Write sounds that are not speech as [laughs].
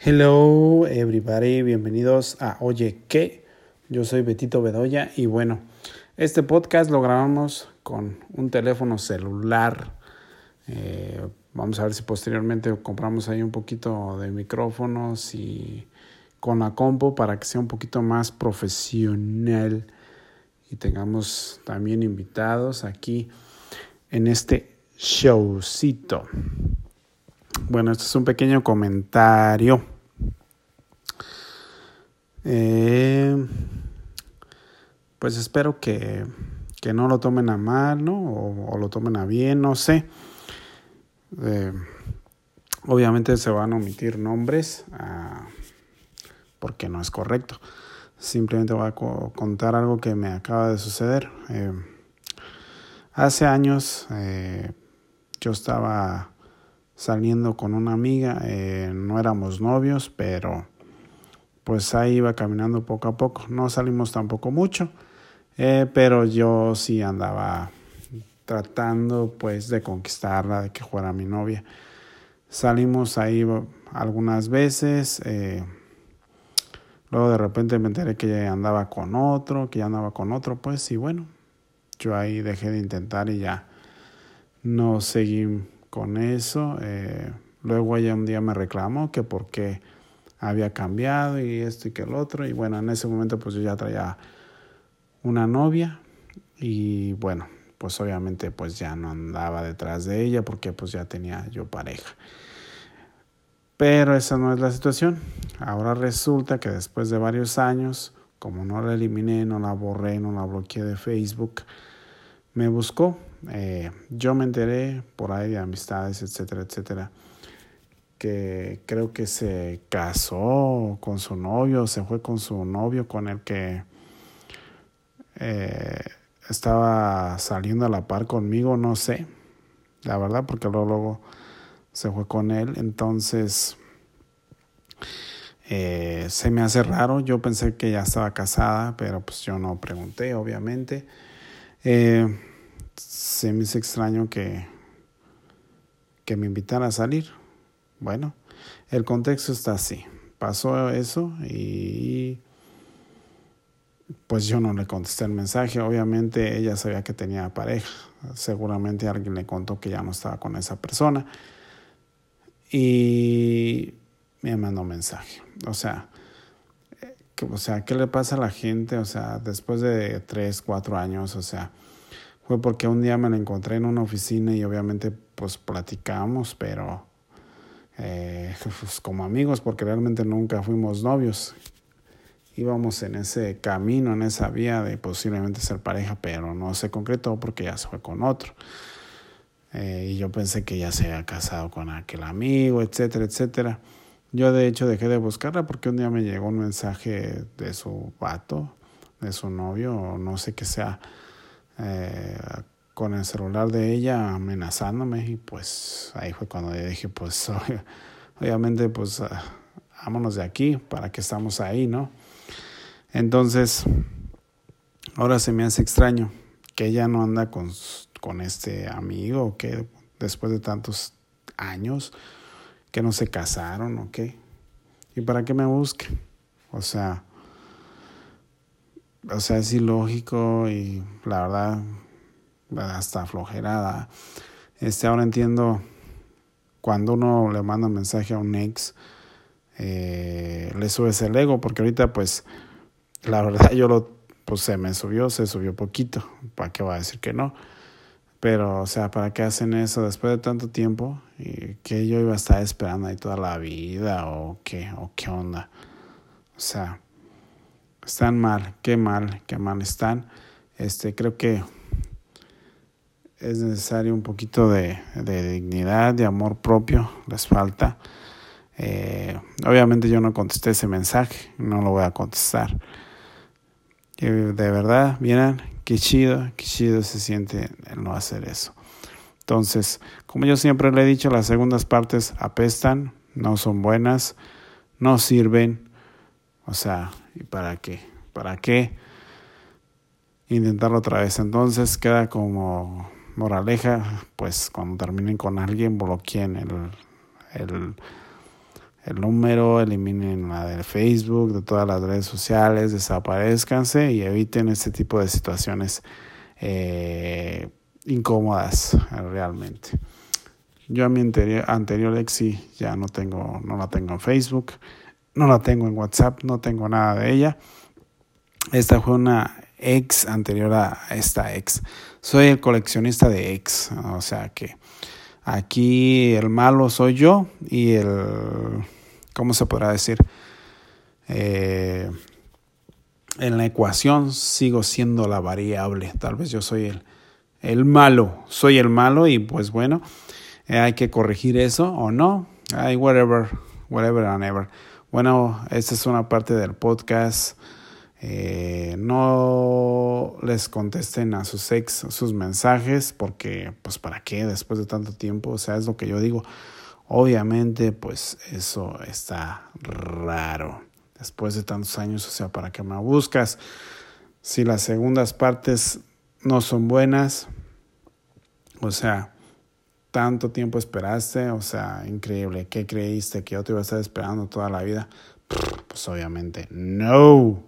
Hello everybody, bienvenidos a Oye qué. Yo soy Betito Bedoya y bueno, este podcast lo grabamos con un teléfono celular. Eh, vamos a ver si posteriormente compramos ahí un poquito de micrófonos y con la compu para que sea un poquito más profesional y tengamos también invitados aquí en este showcito. Bueno, este es un pequeño comentario. Eh, pues espero que, que, no lo tomen a mal, ¿no? O, lo tomen a bien, no sé. Eh, obviamente se van a omitir nombres uh, porque no es correcto. Simplemente voy a co contar algo que me acaba de suceder. Eh, hace años yo estaba saliendo con una amiga, eh, no éramos novios, pero pues ahí iba caminando poco a poco. No salimos tampoco mucho, eh, pero yo sí andaba tratando pues de conquistarla, de que fuera mi novia. Salimos ahí algunas veces, eh, luego de repente me enteré que ella andaba con otro, que ya andaba con otro, pues y bueno, yo ahí dejé de intentar y ya no seguí con eso. Eh, luego ella un día me reclamó que porque había cambiado y esto y que el otro. Y bueno, en ese momento pues yo ya traía una novia y bueno, pues obviamente pues ya no andaba detrás de ella porque pues ya tenía yo pareja. Pero esa no es la situación. Ahora resulta que después de varios años, como no la eliminé, no la borré, no la bloqueé de Facebook, me buscó eh, yo me enteré por ahí de amistades, etcétera, etcétera, que creo que se casó con su novio, se fue con su novio con el que eh, estaba saliendo a la par conmigo, no sé, la verdad, porque luego, luego se fue con él, entonces eh, se me hace raro, yo pensé que ya estaba casada, pero pues yo no pregunté, obviamente. Se me hizo extraño que, que me invitara a salir. Bueno, el contexto está así. Pasó eso y pues yo no le contesté el mensaje. Obviamente ella sabía que tenía pareja. Seguramente alguien le contó que ya no estaba con esa persona. Y me mandó mensaje. O sea, o sea, ¿qué le pasa a la gente? O sea, después de tres, cuatro años, o sea, fue porque un día me la encontré en una oficina y obviamente pues platicamos, pero eh, [laughs] pues, como amigos, porque realmente nunca fuimos novios. Íbamos en ese camino, en esa vía de posiblemente ser pareja, pero no se concretó porque ya se fue con otro. Eh, y yo pensé que ya se había casado con aquel amigo, etcétera, etcétera. Yo de hecho dejé de buscarla porque un día me llegó un mensaje de su vato, de su novio, o no sé qué sea eh, con el celular de ella amenazándome y pues ahí fue cuando yo dije pues [laughs] obviamente pues ah, vámonos de aquí para que estamos ahí, ¿no? Entonces ahora se me hace extraño que ella no anda con, con este amigo que después de tantos años que no se casaron o qué. ¿Y para qué me busque? O sea, o sea, es ilógico y la verdad, hasta flojerada. Este, ahora entiendo cuando uno le manda un mensaje a un ex, eh, le subes el ego, porque ahorita pues la verdad yo lo, pues se me subió, se subió poquito, ¿para qué va a decir que no? Pero, o sea, ¿para qué hacen eso después de tanto tiempo? Y que yo iba a estar esperando ahí toda la vida o qué, o qué onda. O sea, están mal, qué mal, qué mal están. Este, creo que es necesario un poquito de, dignidad, de amor propio, les falta. Eh, obviamente yo no contesté ese mensaje, no lo voy a contestar. de verdad, miren, qué chido, qué chido se siente el no hacer eso. Entonces, como yo siempre le he dicho, las segundas partes apestan, no son buenas, no sirven. O sea, ¿y para qué? ¿Para qué intentarlo otra vez? Entonces queda como moraleja, pues cuando terminen con alguien bloqueen el, el el número, eliminen la de Facebook, de todas las redes sociales, desaparezcanse y eviten este tipo de situaciones eh, incómodas realmente. Yo a mi anterior, anterior ex ya no tengo, no la tengo en Facebook, no la tengo en WhatsApp, no tengo nada de ella. Esta fue una ex anterior a esta ex. Soy el coleccionista de ex, o sea que aquí el malo soy yo y el, ¿cómo se podrá decir? Eh, en la ecuación sigo siendo la variable. Tal vez yo soy el, el malo, soy el malo y pues bueno, eh, hay que corregir eso o no. Ay, whatever, whatever and ever. Bueno, esta es una parte del podcast. Eh, no les contesten a sus ex sus mensajes porque pues para qué después de tanto tiempo, o sea, es lo que yo digo. Obviamente, pues eso está raro. Después de tantos años, o sea, ¿para qué me buscas? Si las segundas partes no son buenas, o sea, tanto tiempo esperaste, o sea, increíble. ¿Qué creíste? ¿Que yo te iba a estar esperando toda la vida? Pues obviamente, no.